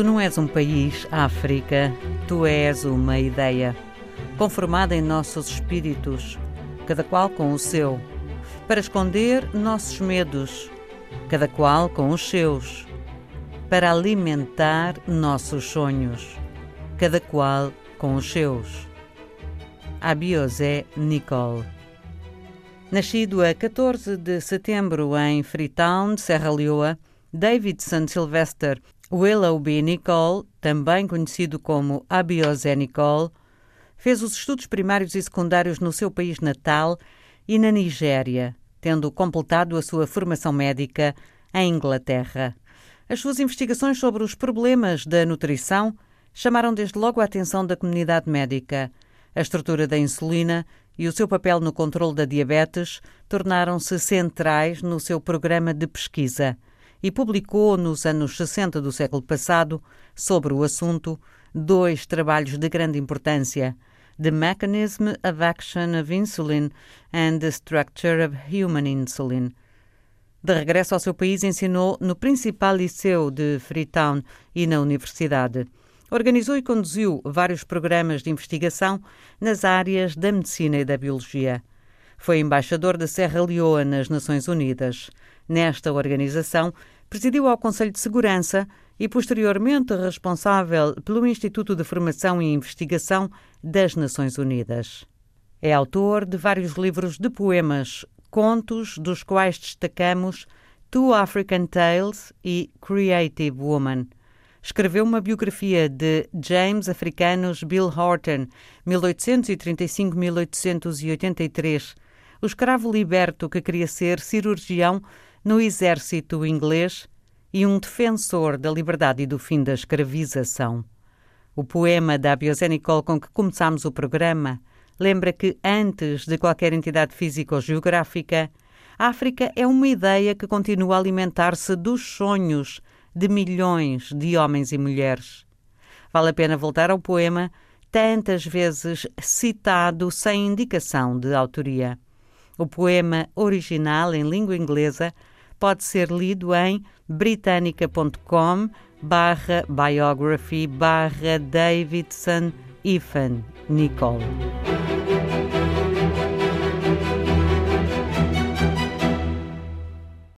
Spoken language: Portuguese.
Tu não és um país, África, tu és uma ideia, conformada em nossos espíritos, cada qual com o seu, para esconder nossos medos, cada qual com os seus, para alimentar nossos sonhos, cada qual com os seus. Abiosé Nicole Nascido a 14 de setembro em Freetown, Serra Leoa, Davidson Sylvester Willoughby Nicole, também conhecido como Abiosé Nicole, fez os estudos primários e secundários no seu país natal e na Nigéria, tendo completado a sua formação médica em Inglaterra. As suas investigações sobre os problemas da nutrição chamaram desde logo a atenção da comunidade médica. A estrutura da insulina e o seu papel no controle da diabetes tornaram-se centrais no seu programa de pesquisa e publicou nos anos 60 do século passado, sobre o assunto, dois trabalhos de grande importância: The Mechanism of Action of Insulin and the Structure of Human Insulin. De regresso ao seu país, ensinou no principal liceu de Freetown e na universidade. Organizou e conduziu vários programas de investigação nas áreas da medicina e da biologia. Foi embaixador da Serra Leoa nas Nações Unidas. Nesta organização, presidiu ao Conselho de Segurança e, posteriormente, responsável pelo Instituto de Formação e Investigação das Nações Unidas. É autor de vários livros de poemas, contos, dos quais destacamos Two African Tales e Creative Woman. Escreveu uma biografia de James Africanos Bill Horton, 1835-1883, o escravo liberto que queria ser cirurgião no exército inglês e um defensor da liberdade e do fim da escravização. O poema da Biosé Nicole com que começamos o programa lembra que, antes de qualquer entidade física ou geográfica, a África é uma ideia que continua a alimentar-se dos sonhos de milhões de homens e mulheres. Vale a pena voltar ao poema, tantas vezes citado sem indicação de autoria. O poema original em língua inglesa pode ser lido em britanica.com barra biography barra Davidson Ethan Nicole.